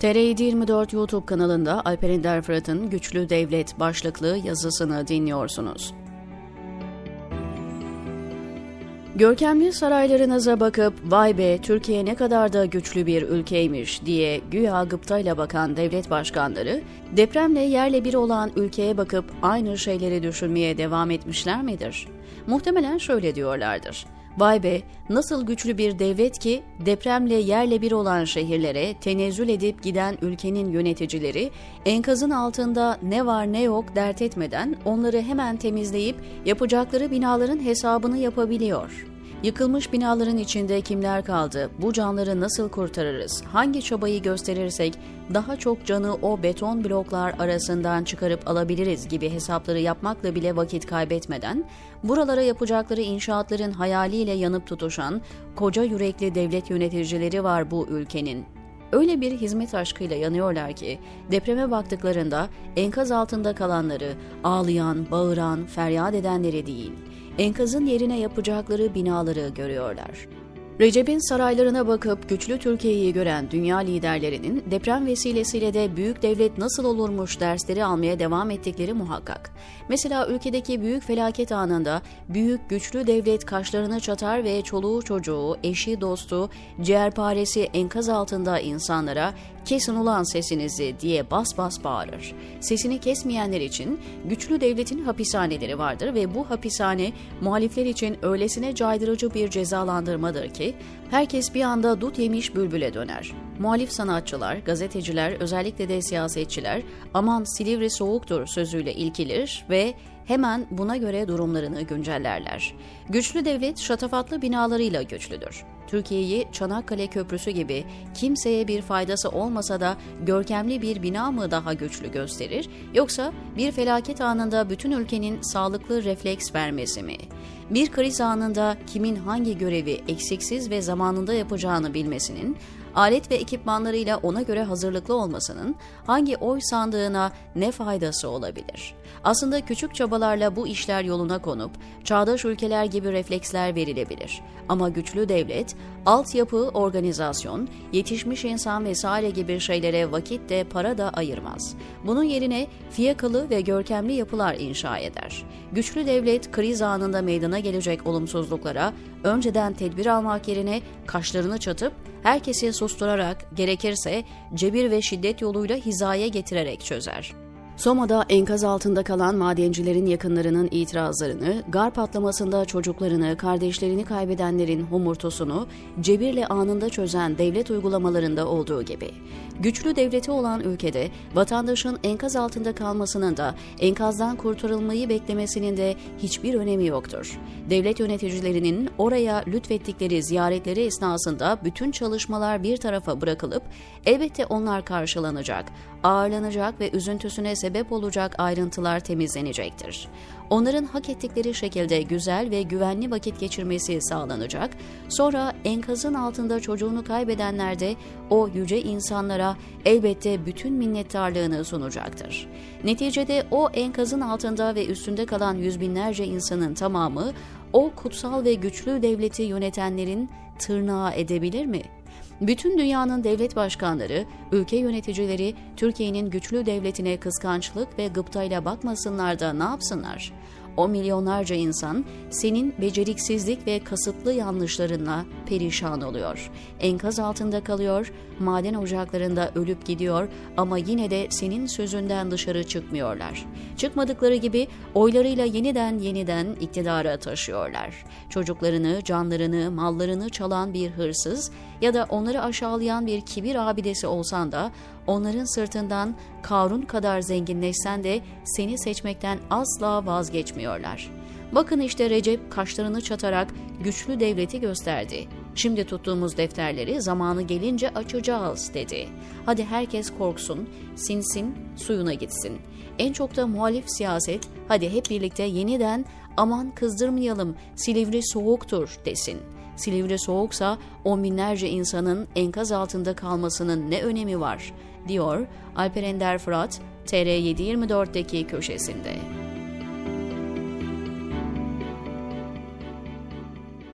TR724 YouTube kanalında Alper Ender Fırat'ın Güçlü Devlet başlıklı yazısını dinliyorsunuz. Görkemli saraylarınıza bakıp vay be Türkiye ne kadar da güçlü bir ülkeymiş diye güya gıptayla bakan devlet başkanları depremle yerle bir olan ülkeye bakıp aynı şeyleri düşünmeye devam etmişler midir? Muhtemelen şöyle diyorlardır. Vay be nasıl güçlü bir devlet ki depremle yerle bir olan şehirlere tenezzül edip giden ülkenin yöneticileri enkazın altında ne var ne yok dert etmeden onları hemen temizleyip yapacakları binaların hesabını yapabiliyor. Yıkılmış binaların içinde kimler kaldı? Bu canları nasıl kurtarırız? Hangi çabayı gösterirsek daha çok canı o beton bloklar arasından çıkarıp alabiliriz gibi hesapları yapmakla bile vakit kaybetmeden buralara yapacakları inşaatların hayaliyle yanıp tutuşan koca yürekli devlet yöneticileri var bu ülkenin. Öyle bir hizmet aşkıyla yanıyorlar ki depreme baktıklarında enkaz altında kalanları, ağlayan, bağıran, feryat edenleri değil, enkazın yerine yapacakları binaları görüyorlar. Recep'in saraylarına bakıp güçlü Türkiye'yi gören dünya liderlerinin deprem vesilesiyle de büyük devlet nasıl olurmuş dersleri almaya devam ettikleri muhakkak. Mesela ülkedeki büyük felaket anında büyük güçlü devlet kaşlarını çatar ve çoluğu çocuğu, eşi dostu, ciğerparesi enkaz altında insanlara kesin ulan sesinizi diye bas bas bağırır. Sesini kesmeyenler için güçlü devletin hapishaneleri vardır ve bu hapishane muhalifler için öylesine caydırıcı bir cezalandırmadır ki herkes bir anda dut yemiş bülbüle döner. Muhalif sanatçılar, gazeteciler, özellikle de siyasetçiler aman Silivri soğuktur sözüyle ilkilir ve hemen buna göre durumlarını güncellerler. Güçlü devlet şatafatlı binalarıyla güçlüdür. Türkiye'yi Çanakkale Köprüsü gibi kimseye bir faydası olmasa da görkemli bir bina mı daha güçlü gösterir yoksa bir felaket anında bütün ülkenin sağlıklı refleks vermesi mi? Bir kriz anında kimin hangi görevi eksiksiz ve zamanında yapacağını bilmesinin, alet ve ekipmanlarıyla ona göre hazırlıklı olmasının hangi oy sandığına ne faydası olabilir? Aslında küçük çabalarla bu işler yoluna konup çağdaş ülkeler gibi refleksler verilebilir. Ama güçlü devlet, altyapı, organizasyon, yetişmiş insan vesaire gibi şeylere vakit de para da ayırmaz. Bunun yerine fiyakalı ve görkemli yapılar inşa eder. Güçlü devlet kriz anında meydana gelecek olumsuzluklara önceden tedbir almak yerine kaşlarını çatıp herkesi susturarak gerekirse cebir ve şiddet yoluyla hizaya getirerek çözer. Soma'da enkaz altında kalan madencilerin yakınlarının itirazlarını, gar patlamasında çocuklarını, kardeşlerini kaybedenlerin homurtusunu cebirle anında çözen devlet uygulamalarında olduğu gibi. Güçlü devleti olan ülkede vatandaşın enkaz altında kalmasının da enkazdan kurtarılmayı beklemesinin de hiçbir önemi yoktur. Devlet yöneticilerinin oraya lütfettikleri ziyaretleri esnasında bütün çalışmalar bir tarafa bırakılıp elbette onlar karşılanacak, ağırlanacak ve üzüntüsüne sebep olacak ayrıntılar temizlenecektir. Onların hak ettikleri şekilde güzel ve güvenli vakit geçirmesi sağlanacak. Sonra enkazın altında çocuğunu kaybedenler de o yüce insanlara elbette bütün minnettarlığını sunacaktır. Neticede o enkazın altında ve üstünde kalan yüz binlerce insanın tamamı o kutsal ve güçlü devleti yönetenlerin tırnağı edebilir mi?'' Bütün dünyanın devlet başkanları, ülke yöneticileri Türkiye'nin güçlü devletine kıskançlık ve gıptayla bakmasınlar da ne yapsınlar? O milyonlarca insan senin beceriksizlik ve kasıtlı yanlışlarınla perişan oluyor. Enkaz altında kalıyor, maden ocaklarında ölüp gidiyor ama yine de senin sözünden dışarı çıkmıyorlar. Çıkmadıkları gibi oylarıyla yeniden yeniden iktidara taşıyorlar. Çocuklarını, canlarını, mallarını çalan bir hırsız ya da onları aşağılayan bir kibir abidesi olsan da onların sırtından Karun kadar zenginleşsen de seni seçmekten asla vazgeçmiyorlar. Bakın işte Recep kaşlarını çatarak güçlü devleti gösterdi. Şimdi tuttuğumuz defterleri zamanı gelince açacağız dedi. Hadi herkes korksun, sinsin, suyuna gitsin. En çok da muhalif siyaset hadi hep birlikte yeniden aman kızdırmayalım Silivri soğuktur desin. Silivri soğuksa on binlerce insanın enkaz altında kalmasının ne önemi var, diyor Alper Ender Fırat, TR724'deki köşesinde.